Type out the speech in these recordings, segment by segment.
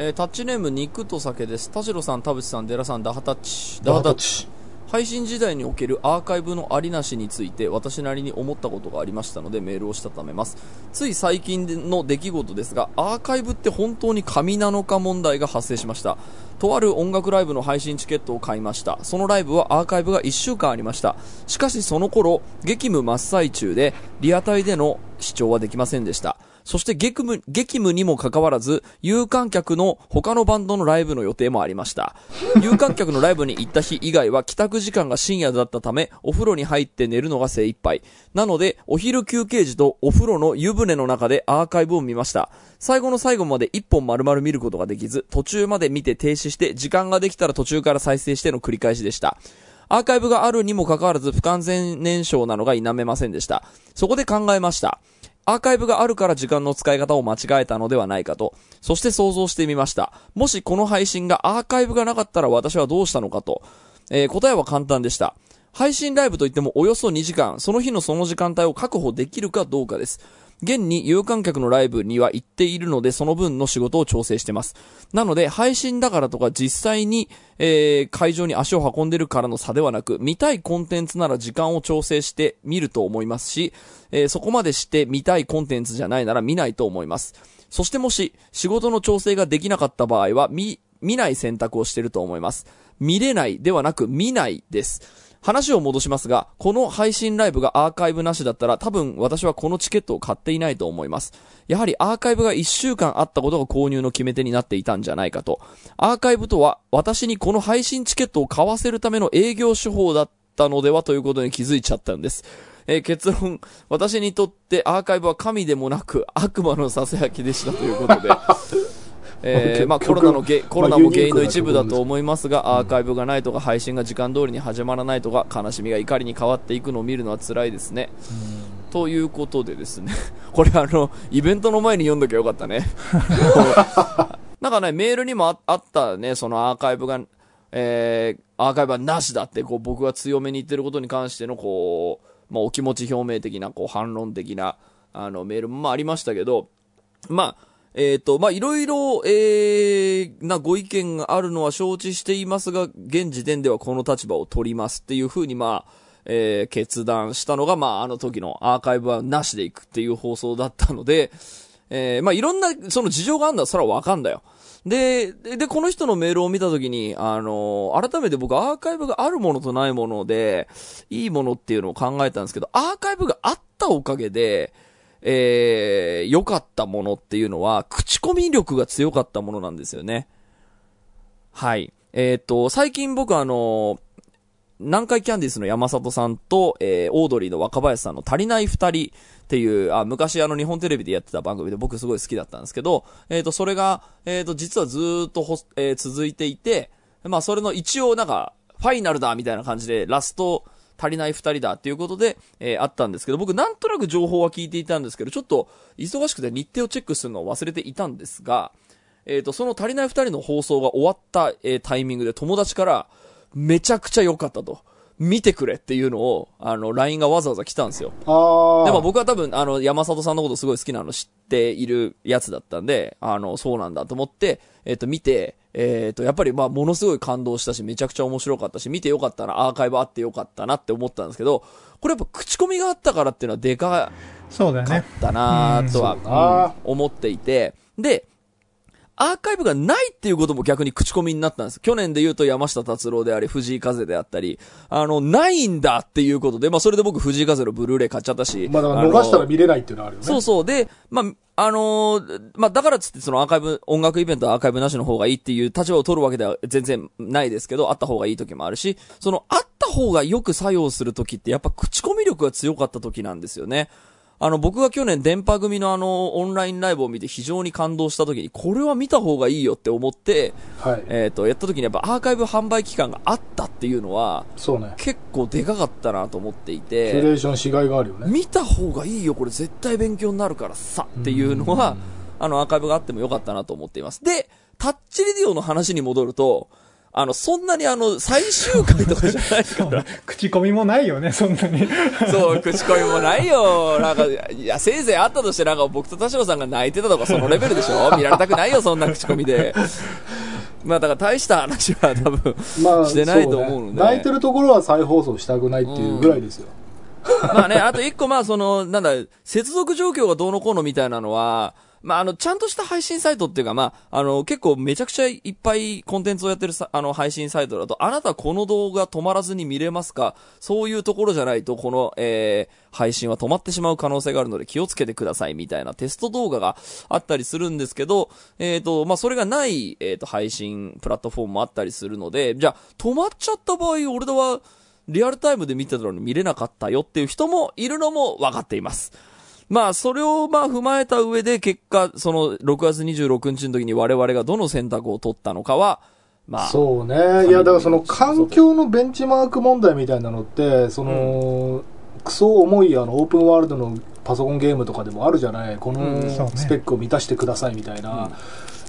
えータッチネーム肉と酒です。田代さん、田淵さん、寺さん、ダハタッチ。ダハタッチ。配信時代におけるアーカイブのありなしについて私なりに思ったことがありましたのでメールをしたためますつい最近の出来事ですがアーカイブって本当に紙なのか問題が発生しましたとある音楽ライブの配信チケットを買いましたそのライブはアーカイブが1週間ありましたしかしその頃激務真っ最中でリアタイでの視聴はできませんでしたそして激務、激務にもかかわらず、有観客の他のバンドのライブの予定もありました。有観客のライブに行った日以外は帰宅時間が深夜だったため、お風呂に入って寝るのが精一杯。なので、お昼休憩時とお風呂の湯船の中でアーカイブを見ました。最後の最後まで一本丸々見ることができず、途中まで見て停止して、時間ができたら途中から再生しての繰り返しでした。アーカイブがあるにもかかわらず不完全燃焼なのが否めませんでした。そこで考えました。アーカイブがあるから時間の使い方を間違えたのではないかと、そして想像してみました。もしこの配信がアーカイブがなかったら私はどうしたのかと、えー答えは簡単でした。配信ライブといってもおよそ2時間、その日のその時間帯を確保できるかどうかです。現に有観客のライブには行っているので、その分の仕事を調整してます。なので、配信だからとか実際に、えー会場に足を運んでるからの差ではなく、見たいコンテンツなら時間を調整して見ると思いますし、えーそこまでして見たいコンテンツじゃないなら見ないと思います。そしてもし、仕事の調整ができなかった場合は、見、見ない選択をしてると思います。見れないではなく見ないです。話を戻しますが、この配信ライブがアーカイブなしだったら多分私はこのチケットを買っていないと思います。やはりアーカイブが1週間あったことが購入の決め手になっていたんじゃないかと。アーカイブとは私にこの配信チケットを買わせるための営業手法だったのではということに気づいちゃったんです。えー結論、私にとってアーカイブは神でもなく悪魔のささやきでしたということで。えーまあ、コロナのゲコロナも原因の一部だと思いますが、アーカイブがないとか、配信が時間通りに始まらないとか、悲しみが怒りに変わっていくのを見るのは辛いですね。ということでですね、これあの、イベントの前に読んどきゃよかったね。なんかね、メールにもああったね、そのアーカイブが、えー、アーカイブはなしだって、こう、僕が強めに言ってることに関しての、こう、まあ、お気持ち表明的な、こう、反論的な、あの、メールもまあありましたけど、まあ、えっ、と、まあ、いろいろ、えー、なご意見があるのは承知していますが、現時点ではこの立場を取りますっていうふうに、まあ、えー、決断したのが、まあ、あの時のアーカイブはなしでいくっていう放送だったので、えー、まあ、いろんな、その事情があるんだそれはわかんだよ。で、で、でこの人のメールを見たときに、あの改めて僕アーカイブがあるものとないもので、いいものっていうのを考えたんですけど、アーカイブがあったおかげで、えー、良かったものっていうのは、口コミ力が強かったものなんですよね。はい。えっ、と、最近僕あの南海キャンディスの山里さんと、えー、オードリーの若林さんの足りない二人っていう、あ、昔あの日本テレビでやってた番組で僕すごい好きだったんですけど、えっ、と、それが、えっ、と、実はずっとほ、えー続いていて、まあ、それの一応なんか、ファイナルだみたいな感じで、ラスト、足りない二人だっていうことで、えーあったんですけど、僕なんとなく情報は聞いていたんですけど、ちょっと忙しくて日程をチェックするのを忘れていたんですが、えっ、と、その足りない二人の放送が終わった、えータイミングで友達から、めちゃくちゃ良かったと。見てくれっていうのを、あの、LINE がわざわざ来たんですよ。ああ。でも僕は多分、あの、山里さんのことすごい好きなの知っているやつだったんで、あの、そうなんだと思って、えっ、と、見て、えっ、と、やっぱりまあ、ものすごい感動したし、めちゃくちゃ面白かったし、見てよかったな、アーカイブあってよかったなって思ったんですけど、これやっぱ口コミがあったからっていうのはでかかっそうだよね。たなとは、思っていて、で、アーカイブがないっていうことも逆に口コミになったんです。去年で言うと山下達郎であり、藤井風であったり、あの、ないんだっていうことで、まあそれで僕藤井風のブルーレイ買っちゃったし。まあだから逃したら見れないっていうのはあるよね。そうそう。で、まあ、あのーまあ、だからっつってそのアーカイブ、音楽イベントはアーカイブなしの方がいいっていう立場を取るわけでは全然ないですけど、あった方がいい時もあるし、そのあった方がよく作用する時ってやっぱ口コミ力が強かった時なんですよね。あの、僕が去年電波組のあの、オンラインライブを見て非常に感動した時に、これは見た方がいいよって思って、はい。えっ、と、やった時にやっぱアーカイブ販売期間があったっていうのは、そうね。結構でかかったなと思っていて。キュレーションしがいがあるよね。見た方がいいよ、これ絶対勉強になるからさ、っていうのは、あの、アーカイブがあってもよかったなと思っています。で、タッチレディオの話に戻ると、あの、そんなにあの、最終回とかじゃないから。口コミもないよね、そんなに。そう、口コミもないよ。なんか、いや、せいぜいあったとして、なんか僕と田代さんが泣いてたとか、そのレベルでしょ？見られたくないよ、そんな口コミで。まあ、だから大した話は多分、まあ、してないと思うので。ね、泣いてるところは再放送したくないっていうぐらいですよ。まあね、あと一個まあその、なんだ、接続状況がどうのこうのみたいなのは、まあ、あの、ちゃんとした配信サイトっていうか、まあ、あの、結構めちゃくちゃいっぱいコンテンツをやってるさ、あの、配信サイトだと、あなたこの動画止まらずに見れますか？そういうところじゃないと、この、えー、配信は止まってしまう可能性があるので気をつけてくださいみたいなテスト動画があったりするんですけど、えっ、ー、と、まあ、それがない、えっ、ー、と、配信プラットフォームもあったりするので、じゃあ、止まっちゃった場合、俺らは、リアルタイムで見てたのに見れなかったよっていう人もいるのも分かっています。まあ、それをまあ踏まえた上で結果、その6月26日の時に我々がどの選択を取ったのかは、まあ。そうね。いや、だからその環境のベンチマーク問題みたいなのって、その、うん、クソ重いあのオープンワールドのパソコンゲームとかでもあるじゃない？このスペックを満たしてくださいみたいな。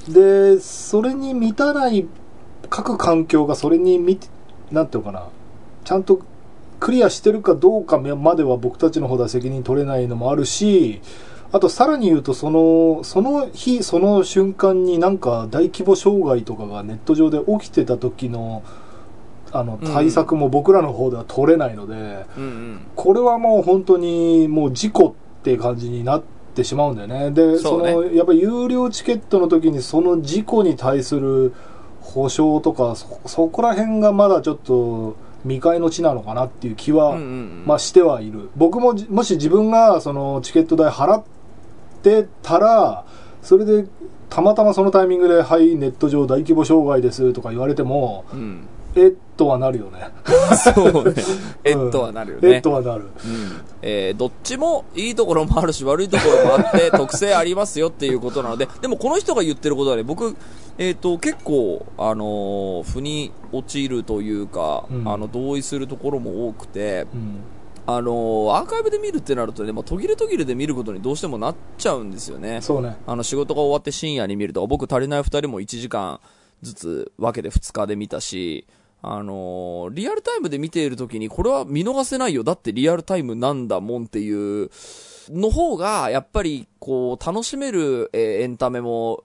うん、で、それに満たない各環境がそれになんていうのかな？ちゃんとクリアしてるかどうかまでは僕たちの方では責任取れないのもあるし、あとさらに言うとその、その日その瞬間になんか大規模障害とかがネット上で起きてた時の、あの対策も僕らの方では取れないので、うんうん、これはもう本当にもう事故って感じになってしまうんだよね。で、そ,、ね、その、やっぱり有料チケットの時にその事故に対する保証とか、そ、そこら辺がまだちょっと、未開の地なのかなっていう気は、まあしてはいる。僕も、もし自分がそのチケット代払ってたら、それでたまたまそのタイミングで、はい、ネット上大規模障害ですとか言われても、うん、えっとはなるよね。そうね。えっとはなるよね。えっとはなる。うん。えー、どっちもいいところもあるし悪いところもあって 特性ありますよっていうことなので、でもこの人が言ってることはね、僕、えっ、ー、と、結構、あのー、腑に落ちるというか、うん、あの、同意するところも多くて、うん、あのー、アーカイブで見るってなるとね、まあ、途切れ途切れで見ることにどうしてもなっちゃうんですよね。そうね。あの、仕事が終わって深夜に見ると、僕足りない二人も1時間ずつ分けて2日で見たし、あのー、リアルタイムで見ているときに、これは見逃せないよ。だってリアルタイムなんだもんっていう、の方が、やっぱり、こう、楽しめる、えー、エンタメも、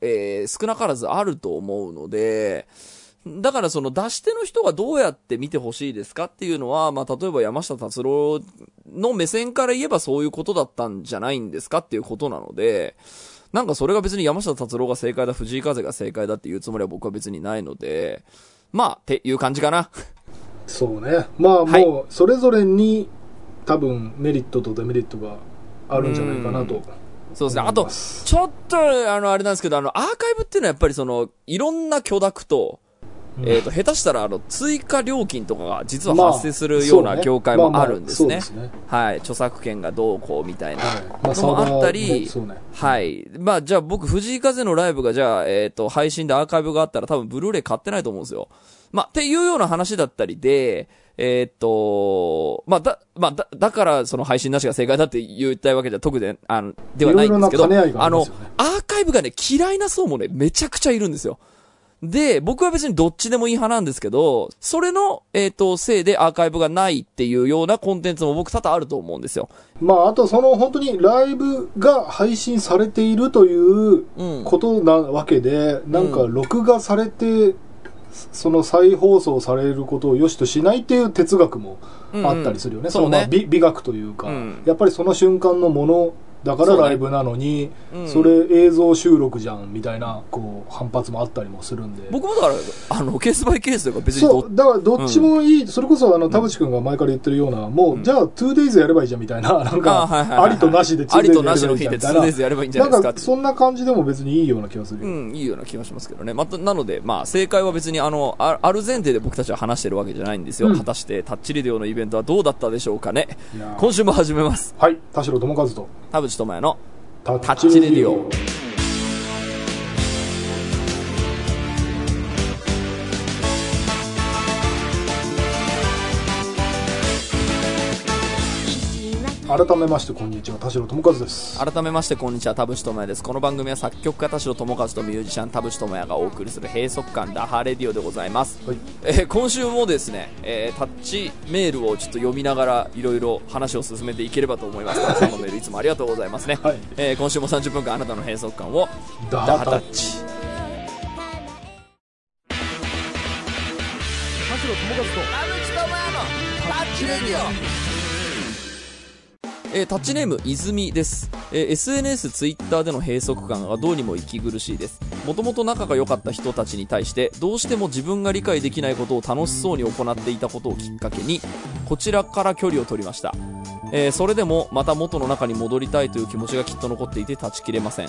えー、少なからずあると思うので、だからその出し手の人がどうやって見てほしいですかっていうのは、まあ、例えば山下達郎の目線から言えばそういうことだったんじゃないんですかっていうことなので、なんかそれが別に山下達郎が正解だ、藤井風が正解だっていうつもりは僕は別にないので、まあ、っていう感じかな。そうね。まあもう、それぞれに多分メリットとデメリットがあるんじゃないかなと。そうですね。あと、ちょっと、あの、あれなんですけど、あの、アーカイブっていうのはやっぱりその、いろんな許諾と、うん、えっ、ー、と、下手したら、あの、追加料金とかが実は発生するような業界もあるんですね。はい。著作権がどうこうみたいなのもあったり、はい。まあ、じゃあ僕、藤井風のライブが、じゃあ、えっ、ー、と、配信でアーカイブがあったら多分、ブルーレイ買ってないと思うんですよ。まあ、っていうような話だったりで、えー、っと、まあ、だ、まあ、だ、だから、その配信なしが正解だって言いたいわけじゃ特で、あの、ではないんですけど、いろいろね、あの、アーカイブがね、嫌いな層もね、めちゃくちゃいるんですよ。で、僕は別にどっちでもいい派なんですけど、それの、えっ、ー、と、せいでアーカイブがないっていうようなコンテンツも僕多々あると思うんですよ。まあ、あとその本当にライブが配信されているということなわけで、うん、なん。か録画されて、その再放送されることを良しとしないっていう哲学もあったりするよね。うん。うん、そのまあ美美学というか、うん、やっぱりその瞬間のものだからライブなのにそ,、ね。うん、それ映像収録じゃんみたいなこう反発もあったりもするんで。僕もだからあのケースバイケースというか別にそう。だからどっちもいい、うん、それこそあの田淵君が前から言ってるようなもう、じゃあ 2days やればいいじゃんみたいな なんかありとなしで 2days やればいいみたいな。ありとなしの日で 2days やればいいんじゃないですかなんかそんな感じでも別にいいような気がするうんいいような気がしますけどね。またなのでまあ正解は別にあのあある前提で僕たちは話してるわけじゃないんですよ、うん、果たしてタッチリデオのイベントはどうだったでしょうかね。今週も始めます。はい。田代智和と。田淵智也のタタッチレディオ。改めましてこんにちは田代智和です。改めましてこんにちは田淵智也です。この番組は作曲家田代智和とミュージシャン田淵智也がお送りする閉塞感ダハレディオでございます、はい。えー今週もですね、えータッチメールをちょっと読みながらいろいろ話を進めていければと思います。たくさんのメールいつもありがとうございますね、はい。えー今週も30分間あなたの閉塞感をダダハタッチ。ッチ田代智和とえータッチネーム泉です、えー SNS、ツイッターでの閉塞感がどうにも息苦しいです。もともと仲が良かった人たちに対してどうしても自分が理解できないことを楽しそうに行っていたことをきっかけにこちらから距離を取りました、えーそれでもまた元の中に戻りたいという気持ちがきっと残っていて断ち切れません。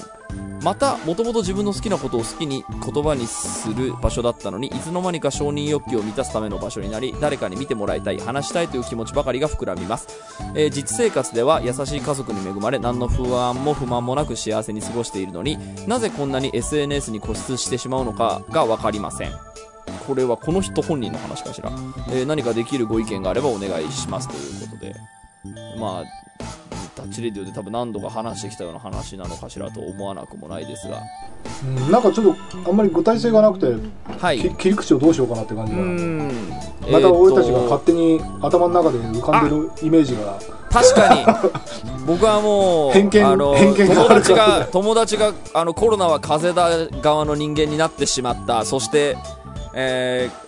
またもともと自分の好きなことを好きに言葉にする場所だったのにいつの間にか承認欲求を満たすための場所になり誰かに見てもらいたい話したいという気持ちばかりが膨らみます、えー実生活では優しい家族に恵まれ何の不安も不満もなく幸せに過ごしているのになぜこんなに SNS に固執してしまうのかが分かりません。これはこの人本人の話かしら、えー何かできるご意見があればお願いしますということで。まあタッチレディオで多分何度か話してきたような話なのかしらと思わなくもないですが。うんなんかちょっとあんまり具体性がなくて、はい。き切り口をどうしようかなって感じうがん。また俺たちが勝手に頭の中で浮かんでるイメージが。確かに。僕はもう偏見あの友達が友達があのコロナは風邪だ側の人間になってしまった。そして、えー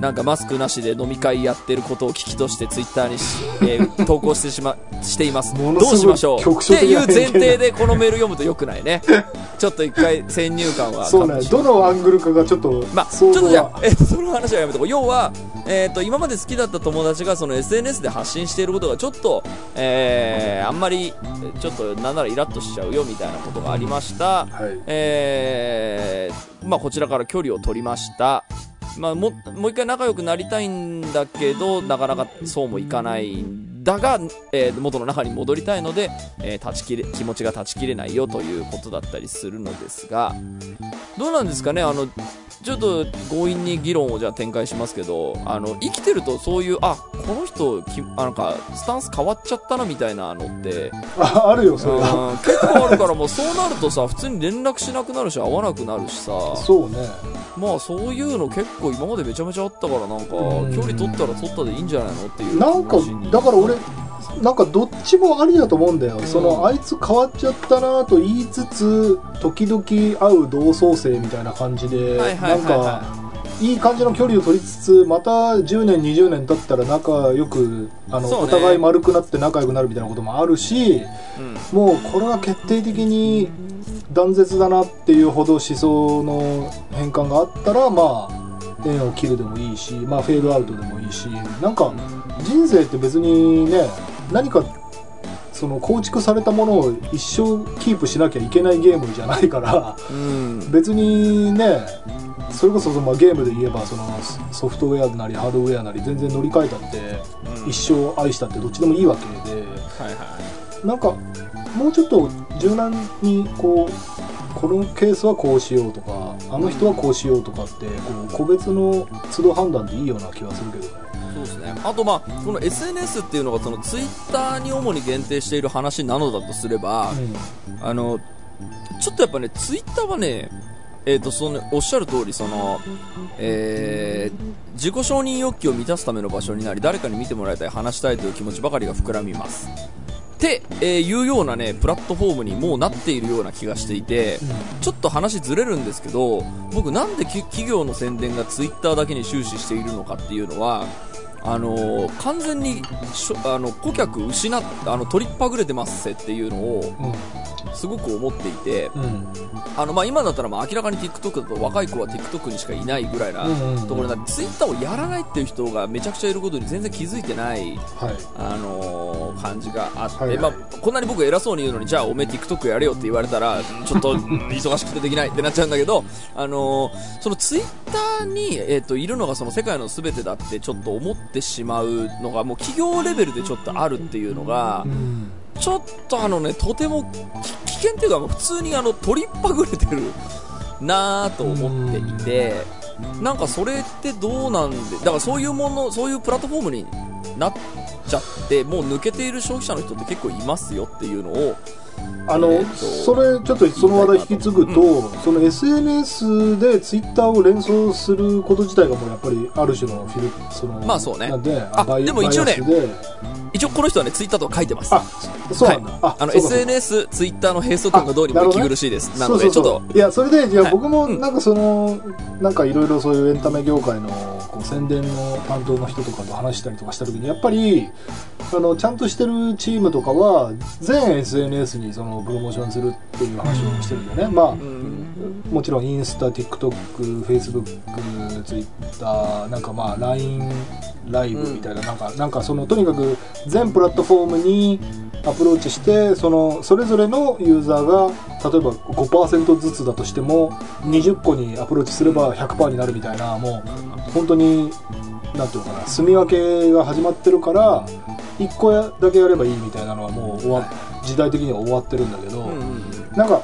なんかマスクなしで飲み会やってることを聞きとしてツイッターにし、えー投稿してしましています。どうしましょう？っていう前提でこのメール読むとよくないね。ちょっと一回先入観はそうね。どのアングルかがちょっとまあ、ちょっとじゃあが、えその話はやめとこう。要は、えっと、今まで好きだった友達がその SNS で発信していることがちょっと、えー、あんまり、ちょっとなんならイラッとしちゃうよみたいなことがありました。はい。えー、まあ、こちらから距離を取りました。まあ、ももう一回仲良くなりたいんだけど、なかなかそうもいかないんだが、えー元の中に戻りたいので、えー断ち切れ気持ちが断ち切れないよということだったりするのですが、どうなんですかね、あのちょっと強引に議論をじゃあ展開しますけど、あの生きてるとそういう、あこの人きあなんか、スタンス変わっちゃったなみたいなのって、ああるよそれ結構あるから、もうそうなるとさ、普通に連絡しなくなるし、会わなくなるしさ、そうね。まあそういうの結構今までめちゃめちゃあったから、なんか、うん。距離取ったら取ったでいいんじゃないのっていうなんかだから俺なんかどっちもありだと思うんだよ、ん。そのあいつ変わっちゃったなと言いつつ時々会う同窓生みたいな感じで、はいはいはいなんかいい感じの距離を取りつつまた10年20年経ったら仲良くあの、ね。お互い丸くなって仲良くなるみたいなこともあるしうん。もうこれは決定的に断絶だなっていうほど思想の変換があったらまあ縁を切るでもいいし、まあ、フェードアウトでもいいしなんか人生って別にね何かその構築されたものを一生キープしなきゃいけないゲームじゃないからうん。別にねそれこそそのまあゲームで言えばそのソフトウェアなりハードウェアなり全然乗り換えたってうん。一生愛したってどっちでもいいわけで。はいはい。なんかもうちょっと柔軟にこうこのケースはこうしようとかあの人はこうしようとかってこう個別の都度判断でいいような気はするけどねそうですね。あとまあ、この SNS っていうのがそのツイッターに主に限定している話なのだとすれば、あの、ちょっとやっぱね、ツイッターはね、えっ、と、その、おっしゃる通り、その、えー自己承認欲求を満たすための場所になり、誰かに見てもらいたい、話したいという気持ちばかりが膨らみます。って、えーいうようなね、プラットフォームにもうなっているような気がしていて、ちょっと話ずれるんですけど、僕なんでき企業の宣伝がツイッターだけに終始しているのかっていうのは、あのー完全にしょあの顧客失っあの取りっぱぐれてますせっていうのをすごく思っていて、うん。うんあのまあ、今だったらまあ明らかに TikTok だと若い子は TikTok にしかいないぐらいなところで、ツイッターをやらないっていう人がめちゃくちゃいることに全然気づいてない、はい。あのー感じがあって、はいはい。まあ、こんなに僕偉そうに言うのにじゃあおめえ TikTok やれよって言われたらちょっとう ん忙しくてできないってなっちゃうんだけど、あのーそのツイッターに、えー、といるのがその世界の全てだってちょっと思ってしまうのがもう企業レベルでちょっとあるっていうのが、うん。ちょっとあのね、とてもき危険っていうか、もう普通にあの、取りっぱぐれてるなぁと思っていて、なんかそれってどうなんで、だからそういうもの、そういうプラットフォームになっちゃって、もう抜けている消費者の人って結構いますよっていうのを、あの、えー、それちょっとその話題引き継ぐと、うん、その SNS でツイッターを連想すること自体がもうやっぱりある種のフィルそのまあそうね。なんであでも一応ね一応この人はねツイッターとか書いてます。あそうなんだ、はい、ああの SNS ツイッターの閉塞感がどうにも息苦しいです。な,、のでちょっと。いやそれでいや僕もなんかその、なんかいろいろそういうエンタメ業界のこう宣伝の担当の人とかと話したりとかした時にやっぱりあのちゃんとしてるチームとかは全 SNS にそのプロモーションするっていう話をしてるんだよね、まあ、もちろんインスタ TikTok、Facebook、Twitter なんかまあ LINE ライブみたいな,、なんかなんかそのとにかく全プラットフォームにアプローチしてそのそれぞれのユーザーが例えば5%ずつだとしても20個にアプローチすれば100%になるみたいなもう本当になんていうのかな住み分けが始まってるから1個だけやればいいみたいなのはもう終わ時代的には終わってるんだけど、なんか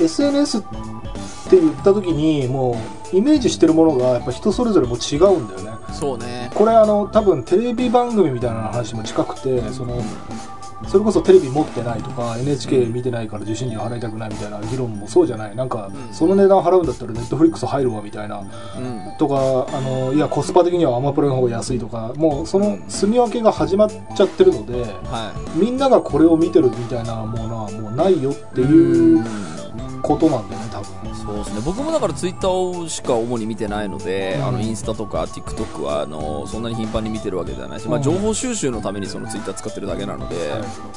SNS って言った時にもうイメージしてるものがやっぱ人それぞれも違うんだよね。そうね。これあの多分テレビ番組みたいな話も近くてそのそれこそテレビ持ってないとか NHK 見てないから受信料払いたくないみたいな議論もそうじゃない。なんかその値段払うんだったらネットフリックス入るわみたいな、とかあのいやコスパ的にはアマプラの方が安いとか。もうその住み分けが始まっちゃってるので、はい、みんながこれを見てるみたいなものはもうないよっていうことなんだよね多分。そうですね。僕もだからツイッターしか主に見てないので、うん、あのインスタとか TikTok はあのそんなに頻繁に見てるわけではないし、まあ、情報収集のためにそのツイッター使ってるだけなので、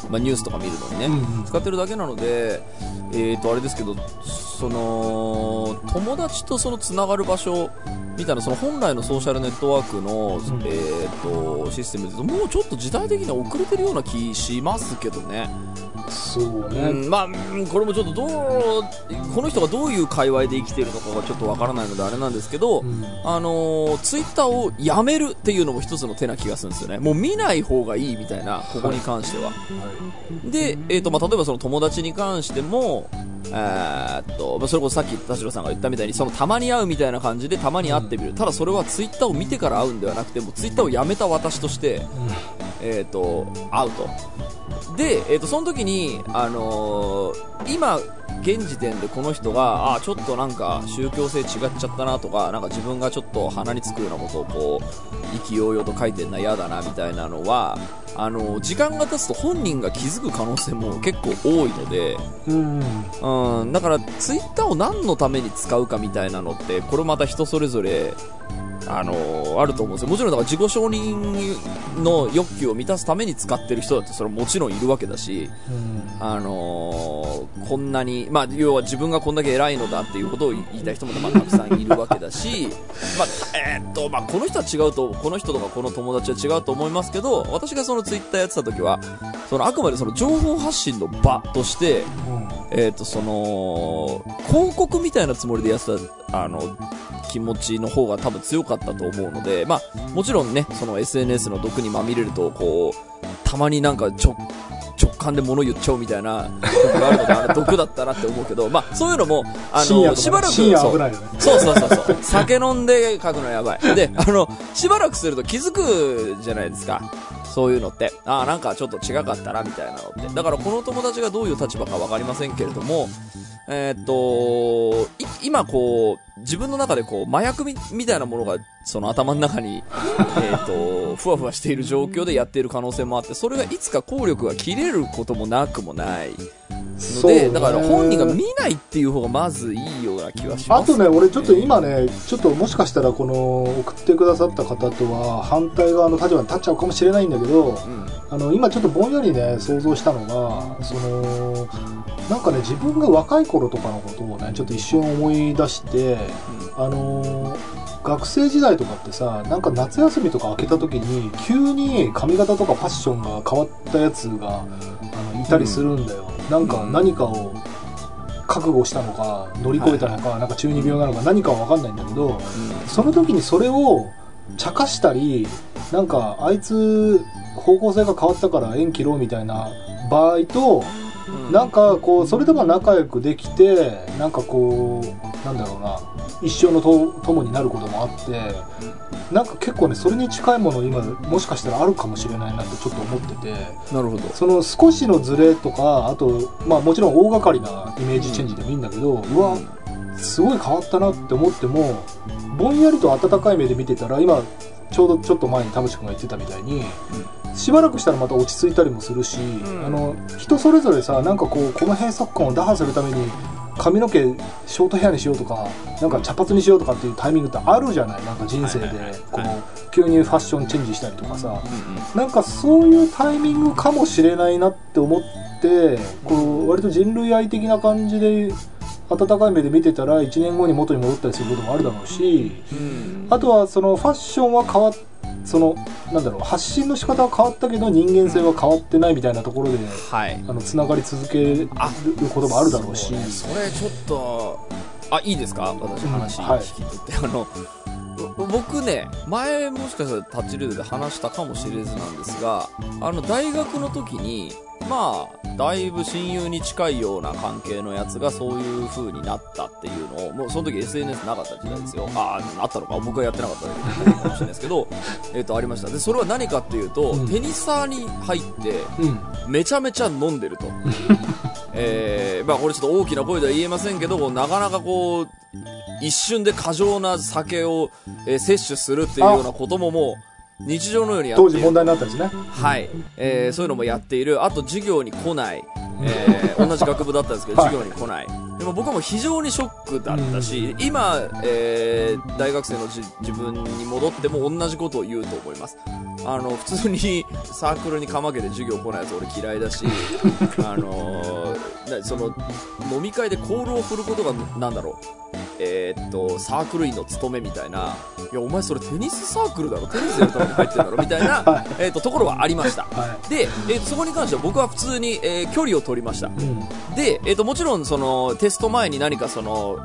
まあ、ニュースとか見るのにね、うん、使ってるだけなので、えー、とあれですけどその友達とそのつながる場所みたいなその本来のソーシャルネットワークの、うん、えーと、システムでもうちょっと時代的には遅れてるような気しますけどね。そうね、うん、まあこれもちょっとどうこの人がどういう界隈で生きているのかがちょっとわからないのであれなんですけど、うん、あのツイッターをやめるっていうのも一つの手な気がするんですよね。もう見ない方がいいみたいなここに関しては、はい、で、えーとまあ、例えばその友達に関してもえっと、それこそさっき田代さんが言ったみたいにそのたまに会うみたいな感じでたまに会ってみる、うん、ただそれはツイッターを見てから会うんではなくてもツイッターをやめた私として、うん、えっと会うとで、えー、とその時に、あのー、今、現時点でこの人があちょっとなんか宗教性違っちゃったなとかなんか自分がちょっと鼻につくようなことをこう意気揚々と書いてるのは嫌だなみたいなのはあの時間が経つと本人が気づく可能性も結構多いので、うん、うん、だからツイッターを何のために使うかみたいなのってこれまた人それぞれあのあると思うんですよ。もちろんだから自己承認の欲求を満たすために使ってる人だってそれはもちろんいるわけだし、うん、あのー、こんなに、まあ、要は自分がこんだけ偉いのだっていうことを言いたい人もまあたくさんいるわけだし、まあ、えー、っと、まあ、この人は違うと、この人とかこの友達は違うと思いますけど、私がそのツイッターやってた時は、そのあくまでその情報発信の場として、うん、えー、っと、その、広告みたいなつもりでやってた、あの、気持ちの方が多分強かったと思うので、まあ、もちろんね、その SNS の毒にまみれると、こう、たまになんか直、直感で物言っちゃうみたいな時があるので、あれ毒だったなって思うけど、まあ、そういうのも、あの、しばらく、そうそうそうそう、酒飲んで書くのやばい。で、あの、しばらくすると気づくじゃないですか。そういうのって。ああ、なんかちょっと違かったな、みたいなのって。だからこの友達がどういう立場かわかりませんけれども、えー、っと、今こう、自分の中でこう、麻薬みみたいなものが、その頭の中に、えっと、ふわふわしている状況でやっている可能性もあって、それがいつか効力が切れることもなくもない。ので、だから本人が見ないっていう方がまずいいような気はします、ね、あとね、俺ちょっと今ね、ちょっともしかしたらこの送ってくださった方とは反対側の立場に立っちゃうかもしれないんだけど、うん、あの今ちょっとぼんやりね、想像したのが、その、なんかね、自分が若い頃とかのことをね、ちょっと一瞬思い出して、うん、あの学生時代とかってさなんか夏休みとか明けた時に急に髪型とかファッションが変わったやつがあのいたりするんだよ、うん、なんか何かを覚悟したのか乗り越えたのか、はい、なんか中二病なのか何かは分かんないんだけど、うん、その時にそれを茶化したりなんかあいつ方向性が変わったから縁切ろうみたいな場合と、うん、なんかこうそれでも仲良くできてなんかこうなんだろうな一生のと友になることもあってなんか結構ねそれに近いもの今もしかしたらあるかもしれないなってちょっと思っててなるほど。その少しのズレとかあと、まあ、もちろん大掛かりなイメージチェンジでもいいんだけど、うわすごい変わったなって思ってもぼんやりと温かい目で見てたら今ちょうどちょっと前に田淵君が言ってたみたいに、しばらくしたらまた落ち着いたりもするし、ん。あの人それぞれさなんかこうこの閉塞感を打破するために髪の毛ショートヘアにしようとかなんか茶髪にしようとかっていうタイミングってあるじゃない？なんか人生で。こう急にファッションチェンジしたりとかさ、なんかそういうタイミングかもしれないなって思ってこう割と人類愛的な感じで温かい目で見てたら1年後に元に戻ったりすることもあるだろうしうん。あとはそのファッションは変わっそのなんだろう発信の仕方は変わったけど人間性は変わってないみたいなところではい。あのつながり続けることもあるだろうし。そうね。それちょっとあいいですか？私話うん。はい。聞き取って、あのぼ僕ね前もしかしたらタッチルードで話したかもしれずなんですがあの大学の時にまあだいぶ親友に近いような関係のやつがそういう風になったっていうのをもうその時 SNS なかった時代ですよ。あああったのか。僕はやってなかっただけかもしれないですけど えっとありました。でそれは何かっていうと、うん。テニサーに入ってうん。めちゃめちゃ飲んでると。えー、まあこれちょっと大きな声では言えませんけど、なかなかこう、一瞬で過剰な酒を、えー摂取するっていうようなことももう、日常のようにやって。当時問題になったんですねはい。えー、そういうのもやっている。あと授業に来ない。えー、同じ学部だったんですけど、はい授業に来ない。でも僕はもう非常にショックだったし、今、えー、大学生のじ自分に戻っても同じことを言うと思います。あの、普通に サークルにかまけて授業来ないやつ俺嫌いだし、あのーなその、飲み会でコールを振ることが、なんだろう。えーっと、サークル員の務めみたいな、いや、お前それテニスサークルだろ？テニスやるために入ってるだろ？みたいな、はいえーっと、ところはありました。はで、えーそこに関しては僕は普通に、えー距離を取りました。い、うん、で、えっ、と、もちろん、その、テスト前に何かその、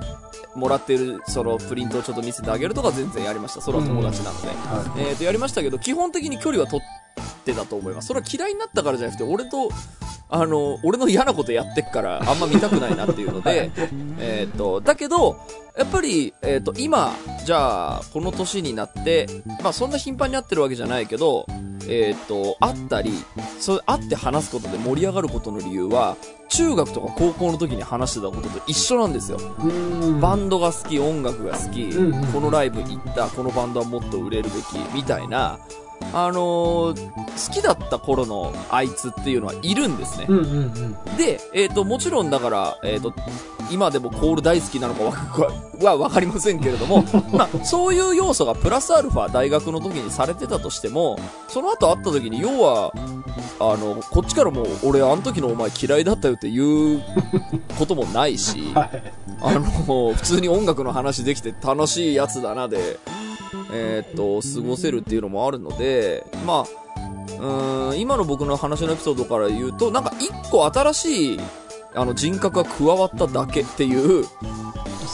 もらってる、その、プリントをちょっと見せてあげるとか全然やりました。それは友達なので。はえっ、と、やりましたけど、基本的に距離は取ってたと思います。それは嫌いになったからじゃなくて、俺と、あの、俺の嫌なことやってっから、あんま見たくないなっていうので、えっと、だけど、やっぱり、えっ、と、今、じゃあ、この年になって、まあ、そんな頻繁に会ってるわけじゃないけど、えっ、と、会ったり、そう、会って話すことで盛り上がることの理由は、中学とか高校の時に話してたことと一緒なんですよ。うん。バンドが好き、音楽が好き、このライブ行った、このバンドはもっと売れるべき、みたいな、あのー好きだった頃のあいつっていうのはいるんですね。うんうんうんで、えっ、と、もちろんだから、えっ、と、今でもコール大好きなのかわ はわかりませんけれども、まあ、そういう要素がプラスアルファ大学の時にされてたとしても、その後会った時に、要は、あの、こっちからも、俺、あの時のお前嫌いだったよって言うこともないし、はいあの、普通に音楽の話できて楽しいやつだなで、えーっと、過ごせるっていうのもあるので、まあ、うーん、今の僕の話のエピソードから言うと、なんか一個新しい、あの人格が加わっただけっていうこ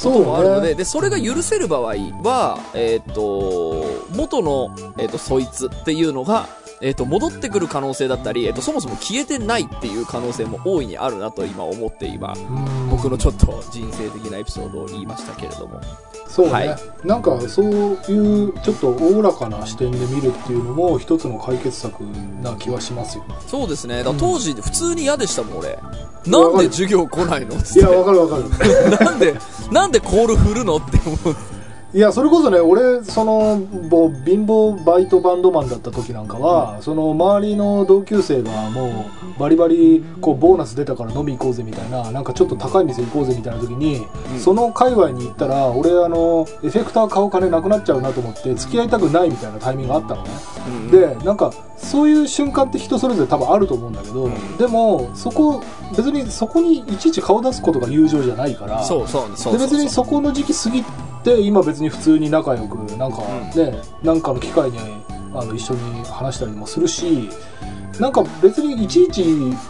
ともあるので、ねで、それが許せる場合は、えーっと、元の、えーっと、そいつっていうのが、えーっと、戻ってくる可能性だったり、えーっと、そもそも消えてないっていう可能性も大いにあるなと今思って今、うん僕のちょっと人生的なエピソードを言いましたけれども。そうね、はいなんかそういうちょっとおおらかな視点で見るっていうのも一つの解決策な気はしますよそうですね。だ当時普通に嫌でしたもん、俺。なんで授業来ないのついやって。わかるわかる なんで、なんでコール振るのって思う。いやそれこそね俺そのぼ貧乏バイトバンドマンだった時なんかは、その周りの同級生がもうバリバリこうボーナス出たから飲み行こうぜみたいななんかちょっと高い店行こうぜみたいな時に、うん。その界隈に行ったら俺あのエフェクター買う金なくなっちゃうなと思って付き合いたくないみたいなタイミングがあったのね、でなんかそういう瞬間って人それぞれ多分あると思うんだけど、うん。でもそこ別にそこにいちいち顔出すことが友情じゃないからそうそうそうそう。で別にそこの時期過ぎて今別に普通に仲良くなんかね、なんかの機会にあの一緒に話したりもするしなんか別にいちいち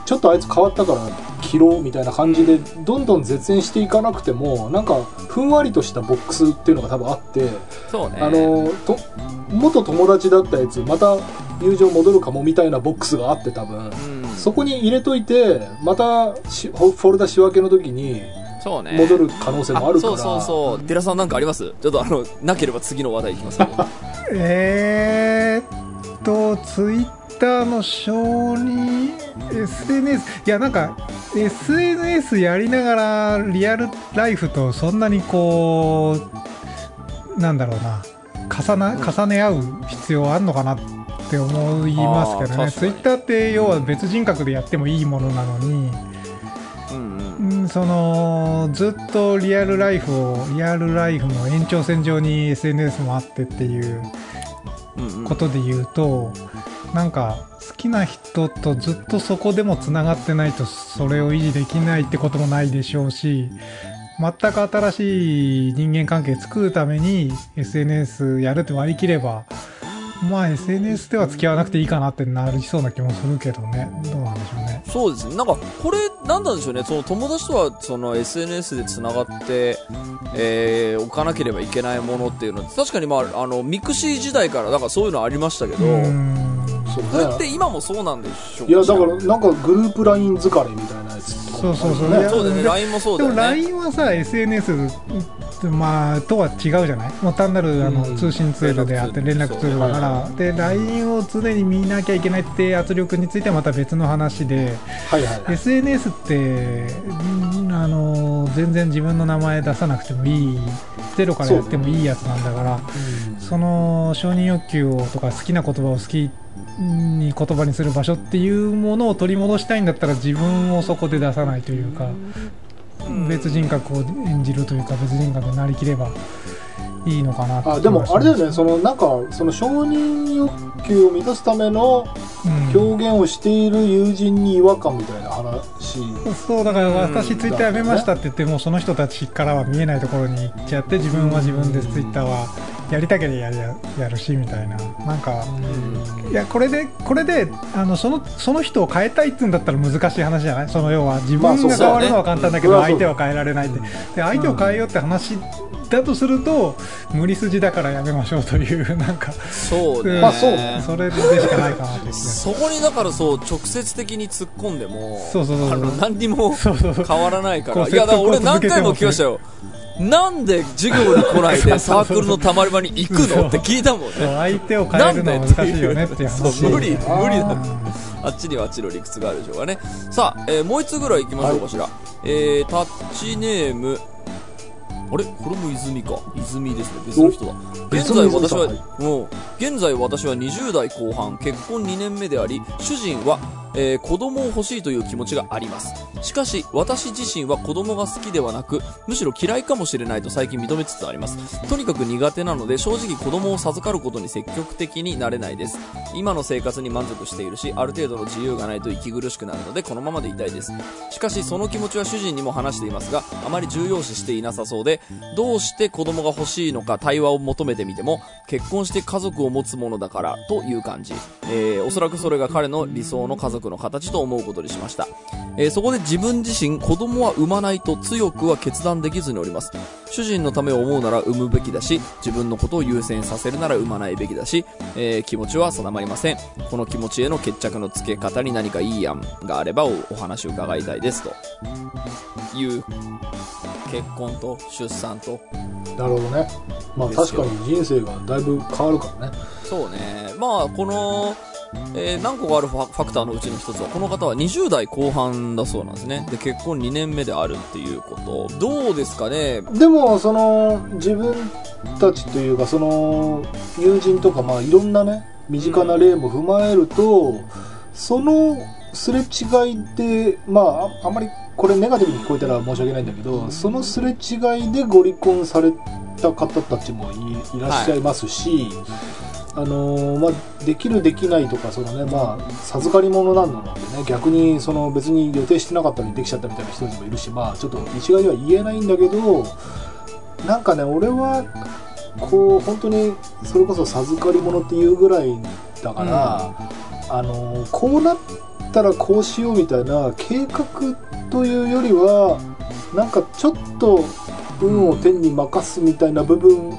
ちょっとあいつ変わったから切ろうみたいな感じでどんどん絶縁していかなくてもなんかふんわりとしたボックスっていうのが多分あってね。あのと元友達だったやつまた友情戻るかもみたいなボックスがあって多分うん、そこに入れといてまたしフォルダ仕分けの時に。戻る可能性もあるから。そうそうそう。寺さんなんかあります？ちょっとあの、なければ次の話題いきますけど。えーっと、ツイッターの承認、SNS、いや、なんか、SNS やりながら、リアルライフとそんなにこう、なんだろうな、重な重ね合う必要あんのかなって思いますけどね、ツイッターって要は別人格でやってもいいものなのに、うん。そのずっとリアルライフをリアルライフの延長線上に SNS もあってっていうことで言うと、なんか好きな人とずっとそこでもつながってないとそれを維持できないってこともないでしょうし全く新しい人間関係作るために SNS やるって割り切ればまあ SNS では付き合わなくていいかなってなりそうな気もするけどねそうですね。なんか、これ、なんなんでしょうね。その友達とは、その SNS で繋がって、えー、置かなければいけないものっていうのは、確かにまあ、あの、ミクシー時代から、なんかそういうのありましたけど、うんそれってね。今もそうなんでしょういや、だから、なんかグループ LINE 疲れみたいなやつそうそうそうそうだよね。で LINE もそうだでもよね。LINE はさ SNS まあとは違うじゃない？もう単なるあの、うん。通信ツールであって連連絡絡ツールだかそうら、で LINE を常に見なきゃいけないって圧力についてはまた別の話で。はいはいはい。SNS ってんあの全然自分の名前出さなくてもいい。ゼロからやってもいいやつなんだから。そ,、の承認欲求をとか好きな言葉を好きに言葉にする場所っていうものを取り戻したいんだったら自分をそこで出さないというか。別人格を演じるというか別人格になりきればいいのかなあでもあれだよねそのなんかその承認欲求を満たすためのうん。表現をしている友人に違和感みたいな話、そうだからうん私ツイッターやめましたって言ってもその人たちからは見えないところに行っちゃって自分は自分でツイッターはやりたければやるやるしみたいな。なんかいやこれでこれであのそのその人を変えたいって言うんだったら難しい話じゃない？その要は自分が変わるのは簡単だけど相手は変えられないって。で相手を変えようって話だとすると無理筋だからやめましょうという なんか。そうね。まあそう。ねそれでしかないかなってそこにだからそう、直接的に突っ込んでも、そうそうそう何にもそうそうそう。変わらないから。いや、だから俺何回も聞きましたよ。なんで授業に来ないで サークルのたまり場に行くのって聞いたもんね。相手を変えるのは難しいよねって無理、無理だうん。あっちにはあっちの理屈があるでしょうがね。さあ、えーもう一つぐらい行きましょうかしら。えー、タッチネーム、あれ？これも泉か。泉ですね。別の人だ。現在私は、もう、現在私は20代後半、結婚2年目であり、主人は、えー子供を欲しいという気持ちがあります。しかし、私自身は子供が好きではなく、むしろ嫌いかもしれないと最近認めつつあります。とにかく苦手なので、正直子供を授かることに積極的になれないです。今の生活に満足しているし、ある程度の自由がないと息苦しくなるので、このままでいたいです。しかし、その気持ちは主人にも話していますが、あまり重要視していなさそうで、どうして子供が欲しいのか対話を求めてみても、結婚して家族を持つものだからという感じ。えーおそらくそれが彼の理想の家族の形と思うことにしました。えーそこで自分自身、子供は産まないと強くは決断できずにおります。主人のためを思うなら産むべきだし、自分のことを優先させるなら産まないべきだし、えー気持ちは定まりません。この気持ちへの決着のつけ方に何かいい案があればおお話を伺いたいですと。いう、結婚と出産となるほどねまあ確かに人生がだいぶ変わるからねそうね。まあ、この、えー何個かあるファクターのうちの一つは、この方は20代後半だそうなんですね。で、結婚2年目であるっていうこと。どうですかね？でもその自分たちというかその友人とかまあいろんなね身近な例も踏まえると、そのすれ違いでまああんまりこれネガティブに聞こえたら申し訳ないんだけどそのすれ違いでご離婚された方たちもいいらっしゃいますし、あのーまあ、できるできないとかそのねまあ授かり物なんだろうでね。逆にその別に予定してなかったのにできちゃったみたいな人もいるしまあちょっと一概には言えないんだけどなんかね俺はこう本当にそれこそ授かり物っていうぐらいだから、あのーこうなったらこうしようみたいな計画というよりはなんかちょっと運を天に任すみたいな部分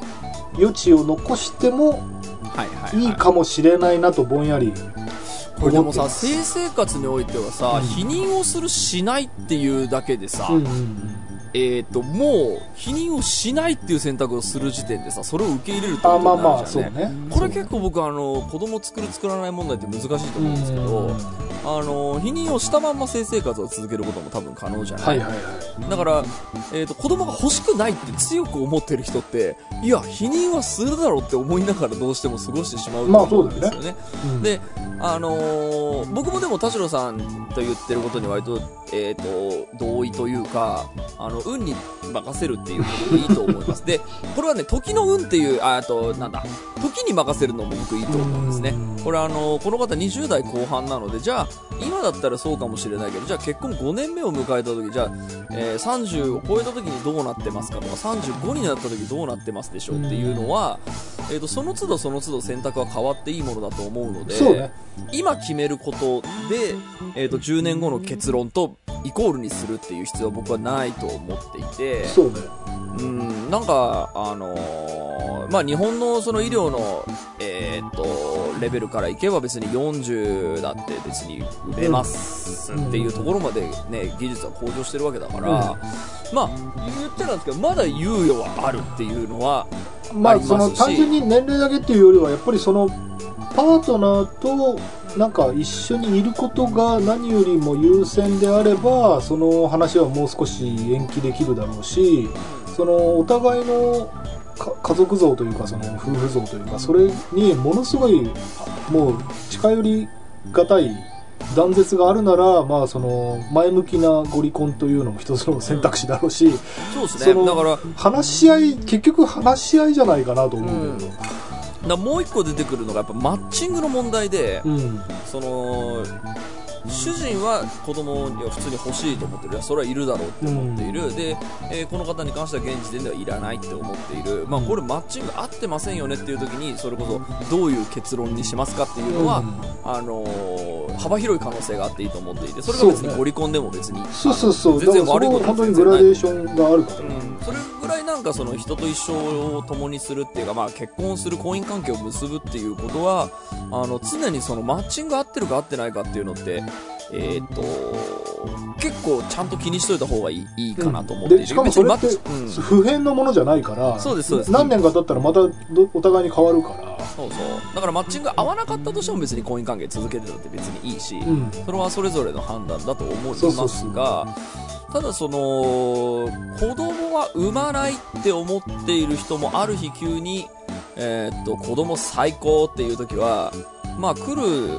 余地を残してもはいはい、かもしれないなとぼんやりこれでもさ、思ってます性生活においてはさ、うん。否認をするしないっていうだけでさ、うんうんえっ、と、もう、否認をしないっていう選択をする時点でさ、それを受け入れるってことになるじゃんね。あまあまあそうね。これ結構僕、あの、子供作る作らない問題って難しいと思うんですけど、あの、否認をしたまんま性生活を続けることも多分可能じゃない、はいはいはい。だから、えっ、と、子供が欲しくないって強く思ってる人って、いや、否認はするだろうって思いながらどうしても過ごしてしまうとまあ思うんですよね。そうだようん。で、あのー僕もでも田代さんと言ってることに割と、えっ、と、同意というか、あの、運に任せるっていうことでいいと思います。で、これはね、時の運っていう、ああと、なんだ、時に任せるのも僕いいと思うんですねうん。これあのこの方20代後半なので、じゃあ、今だったらそうかもしれないけど、じゃあ結婚5年目を迎えた時、じゃあ、えー30を超えた時にどうなってますかとか、35になった時どうなってますでしょうっていうのは、えっ、と、その都度その都度選択は変わっていいものだと思うので、ね。今決めることで、えー、と10年後の結論とイコールにするっていう必要は僕はないと思っていてそうね。うんなんか、あのーまあ、日本のその医療の、えー、とレベルからいけば別に40だって別に売れますっていうところまで、ね、技術は向上してるわけだから、まあ言っちゃなんですけどまだ猶予はあるっていうのはまあその単純に年齢だけっていうよりはやっぱりそのパートナーとなんか一緒にいることが何よりも優先であればその話はもう少し延期できるだろうしそのお互いのか家族像というかその夫婦像というかそれにものすごいもう近寄りがたい断絶があるなら、まあ、その前向きなご離婚というのも一つの選択肢だろうし、そうですね。だから話し合い結局話し合いじゃないかなと思うけど、だからもう一個出てくるのがやっぱマッチングの問題で、うん。その主人は子供には普通に欲しいと思ってる。それはいるだろうって思っている、で、えーこの方に関しては現時点ではいらないって思っている、まあ、これマッチング合ってませんよねっていう時にそれこそどういう結論にしますかっていうのは、あのー幅広い可能性があっていいと思っていて。それが別にご離婚でも別にそうそうそう。全然悪いことは全然ないグラデーションがあるから、うん、それぐらいなんかその人と一生を共にするっていうか、まあ、結婚する婚姻関係を結ぶっていうことはあの常にそのマッチング合ってるか合ってないかっていうのって、えーっと結構ちゃんと気にしといた方がいいいいかなと思っている、でしかもそれって普遍のものじゃないからそうですそうです。何年か経ったらまたどお互いに変わるから、そうそう。だからマッチング合わなかったとしても別に婚姻関係続けてたって別にいいし、うん。それはそれぞれの判断だと思いますそうそうそうがただその子供は産まないって思っている人もある日急に、えーっと子供最高っていう時はまあ来る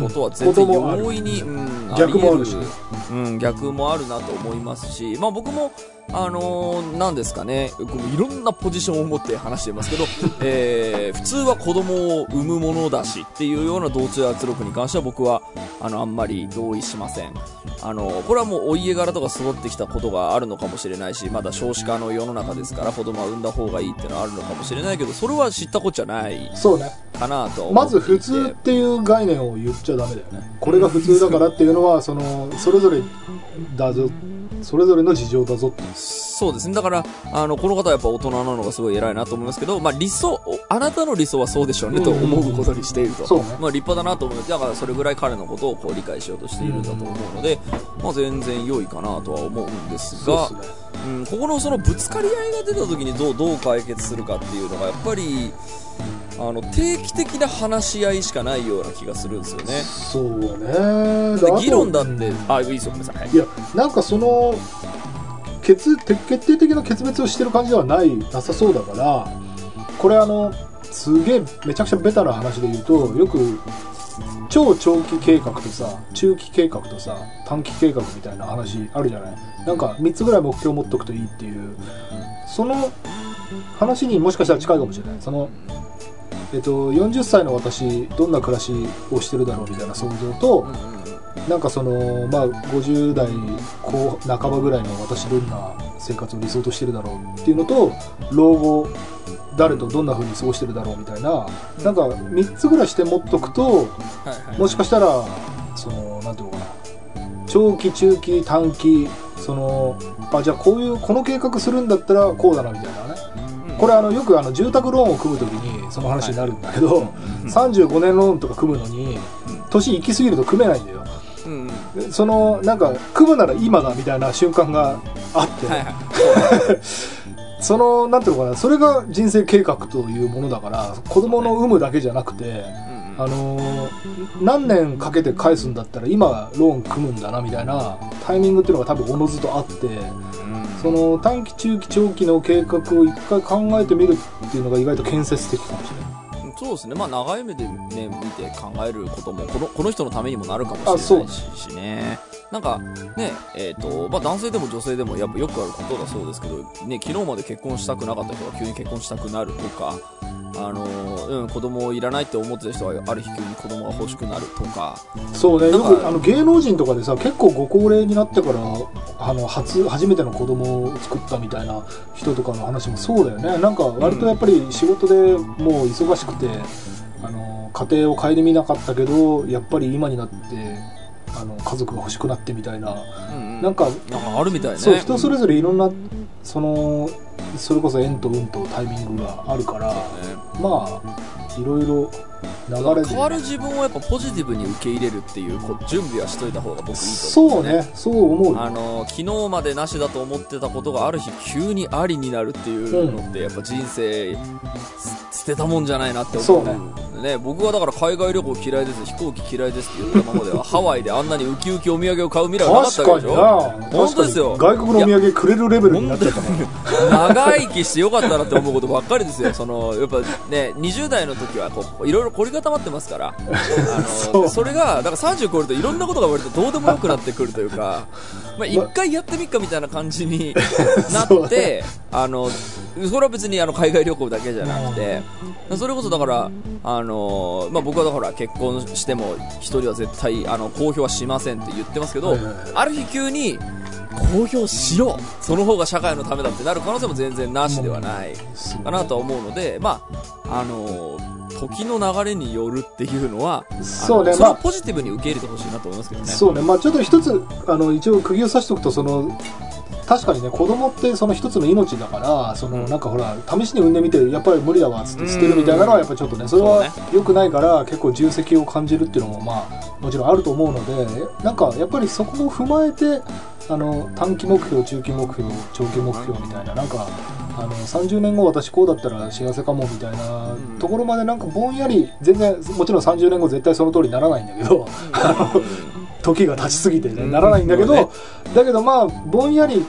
ことは全然うん子供ある。容易に、うん、逆もあるしり得うん、逆もあるなと思いますし、まあ、僕も、あのーなんですかね。こういろんなポジションを持って話してますけど、えー普通は子供を産むものだしっていうような同調圧力に関しては僕はあのあんまり同意しません。あのこれはもうお家柄とか育ってきたことがあるのかもしれないしまだ少子化の世の中ですから子供は産んだ方がいいっていうのはあるのかもしれないけどそれは知ったこっちゃないそうね。かなとまず普通っていう概念を言っちゃダメだよね。これが普通だからっていうのはそのそれぞれだぞそれぞれの事情だぞってそうですね。だから、あの、この方はやっぱ大人なのがすごい偉いなと思いますけど、まあ理想、あなたの理想はそうでしょうねと思うことにしていると。そうね。まあ立派だなと思う。だからそれぐらい彼のことをこう理解しようとしているんだと思うので、まあ全然良いかなとは思うんですが、そうですね。うん、ここのそのぶつかり合いが出た時にどう、どう解決するかっていうのが、やっぱり、あの、定期的な話し合いしかないような気がするんですよね。そうね。議論だって。うん、あ、いいですよ、ごめんなさい。はい。いやなんかその決て決定的な決別をしてる感じではないなさそうだからこれあのすげえめちゃくちゃベタな話で言うとよく超長期計画とさ中期計画とさ短期計画みたいな話あるじゃない？なんか3つぐらい目標を持っとくといいっていうその話にもしかしたら近いかもしれない。そのえっと、40歳の私どんな暮らしをしてるだろうみたいな想像と、なんかその、まあ、50代後半ばぐらいの私どんな生活を理想としてるだろうっていうのと老後誰とどんな風に過ごしてるだろうみたいななんか3つぐらいして持っとくと。もしかしたらそのなんていうのかな長期中期短期そのあじゃあこういうこの計画するんだったらこうだなみたいなね。うんこれあのよくあの住宅ローンを組む時にその話になるんだけど、35年ローンとか組むのに年行き過ぎると組めないんだよ。うん。うんそのなんか組むなら今だみたいな瞬間があって、はいはい。そのなんていうのかなそれが人生計画というものだから子供の有無だけじゃなくて、あのー何年かけて返すんだったら今ローン組むんだなみたいなタイミングっていうのが多分おのずとあってその短期中期長期の計画を一回考えてみるっていうのが意外と建設的かもしれない。そうですね、まあ、長い目で、ね、見て考えることもこのこの人のためにもなるかもしれないししねなんかねえーとまあ、男性でも女性でもやっぱよくあることだそうですけど、ね、昨日まで結婚したくなかった人が急に結婚したくなるとか、あのうん、子供いらないって思ってた人がある日急に子供が欲しくなるとか。そうね。よくあの芸能人とかでさ結構ご高齢になってからあの初初めての子供を作ったみたいな人とかの話もそうだよね。なんか割とやっぱり仕事でもう忙しくて、あの家庭を顧みなかったけどやっぱり今になってあの家族が欲しくなってみたいな、うんうん。なんかなんかあるみたいね。そう人それぞれいろんなそのそれこそ縁と運とタイミングがあるからね。まあいろいろ変わる自分をやっぱポジティブに受け入れるっていうこう準備はしといた方が僕いいとそう思うんですよね。ね。そう思うあの昨日までなしだと思ってたことがある日急にありになるっていうのってやっぱ人生す捨てたもんじゃないなって思うそうね。僕はだから海外旅行嫌いです飛行機嫌いですって言ったままではハワイであんなにウキウキお土産を買う未来はなかった確わけでしょ。本当ですよ。外国のお土産くれるレベルになっちゃったから。長生きしてよかったなって思うことばっかりですよ。その、やっぱね、20代の時はこう、いろいろ凝り固まってますから。あの、そう。それが、だから30超えるといろんなことが割とどうでもよくなってくるというか、まあ一回やってみっかみたいな感じに なって、あの、それは別にあの海外旅行だけじゃなくて、それこそだから、あの、まあ僕はだから結婚しても一人は絶対、あの、公表はしませんって言ってますけどある日急に、公表しろその方が社会のためだってなる可能性も全然なしではないかなとは思うので、まあ、あの時の流れによるっていうのは、そうねまあポジティブに受け入れてほしいなと思いますけどね。そうねまあちょっと一つあの一応釘を刺しておくとその確かにね子供ってその一つの命だからそのうん。なんかほら試しに産んでみてやっぱり無理だわっつって捨てるみたいなのはやっぱちょっとねそれは良くないから結構重責を感じるっていうのもまあもちろんあると思うのでなんかやっぱりそこを踏まえてあの短期目標中期目標長期目標みたいななんかあの30年後私こうだったら幸せかもみたいなところまでなんかぼんやり全然もちろん30年後絶対その通りにならないんだけど 時が経ちすぎてね、うん。ならないんだけど、だけどまあぼんやり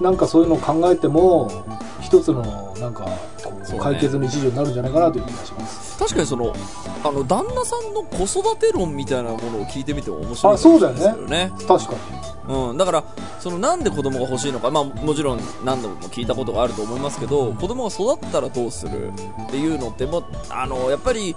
なんかそういうのを考えても一つのなんか解決の一助になるんじゃないかなという気がします。確かにその、あの、旦那さんの子育て論みたいなものを聞いてみても面白いあそうだよね。かもしれないですよね。確かうん、だから、そのなんで子供が欲しいのか、まあもちろん何度も聞いたことがあると思いますけど、子供が育ったらどうする？っていうのって、もあの、やっぱり、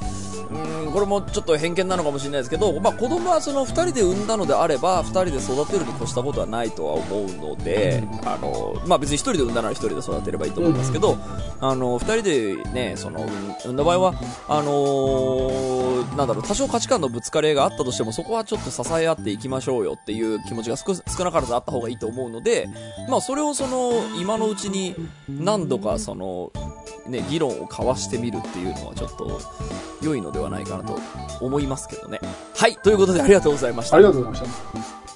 うん、これもちょっと偏見なのかもしれないですけど、まあ子供はその二人で産んだのであれば、二人で育てるに越したことはないとは思うので、あの、まあ別に一人で産んだなら一人で育てればいいと思いますけど、あの、二人でね、その、産産んだ場合は、あのーなんだろう、多少価値観のぶつかり合いがあったとしても、そこはちょっと支え合っていきましょうよっていう気持ちが少し少なからずあった方がいいと思うので、まあそれをその、今のうちに何度かその、ね、議論を交わしてみるっていうのはちょっと良いのではないかなと思いますけどね。はい、ということでありがとうございました。ありがとうございました。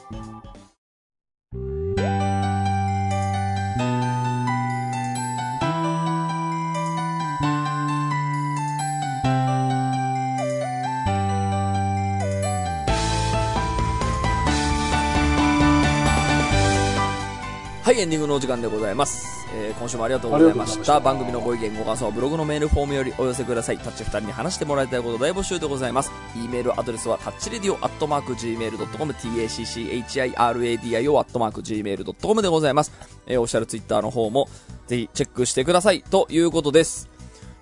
エンディングのお時間でございます。えー今週もありがとうございました。した番組のご意見、ご感想はブログのメールフォームよりお寄せください。タッチ2人に話してもらいたいこと大募集でございます。e メールアドレスはタッチレディオアットマーク Gmail.com、tacchiradio アットマーク Gmail.com でございます。えーオフィシャルツイッターの方もぜひチェックしてください。ということです。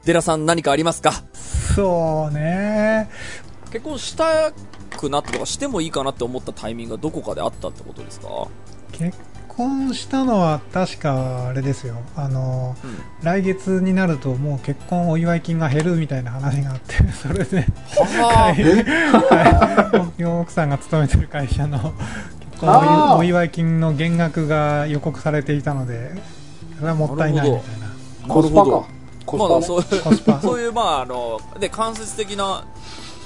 デラさん何かありますか？そうね。結婚したくなったとかしてもいいかなって思ったタイミングがどこかであったってことですか？結婚したのは確かあれですよ。あの、来月になるともう結婚お祝い金が減るみたいな話があって、それで、ははい奥さんが勤めてる会社の結婚お祝い金の減額が予告されていたので、それはもったいないみたいな。コスパか。まあ、コスパね。そういう そういう、まあ、あの、で、間接的な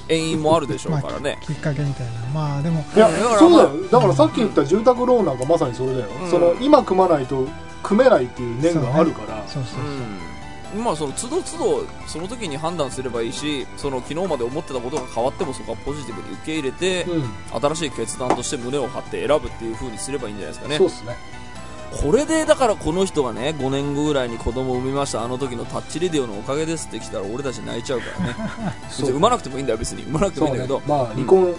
遠因もあるでしょうからね、きっかけみたいな。まあでもいやだからそうだよ。だからさっき言った住宅ローンなんかまさにそれだよ、うん。その今組まないと組めないっていう念があるから。そうそうそう、うん、まあその都度都度その時に判断すればいいしその昨日まで思ってたことが変わってもそこはポジティブに受け入れて、うん。新しい決断として胸を張って選ぶっていう風にすればいいんじゃないですかね。そうっすねこれでだからこの人がね5年後ぐらいに子供を産みました。あの時のタッチレディオのおかげですって来たら俺たち泣いちゃうからね。別に産まなくてもいいんだよ別に。産まなくてもいいんだけど、まあ離婚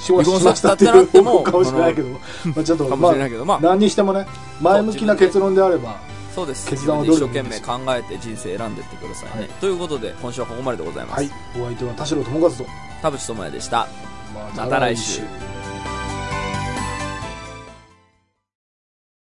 しま離婚しましたっていさせたってなっても かもしれないけど、まあ、ちょっとかもまあしれないけど。まあ何にしてもね前向きな結論であればそうです。決断を一生懸命考えて人生選んでってくださいね、はい。ということで今週はここまででございます、はい。お相手は田代智和と、田淵智也でした。ままた来週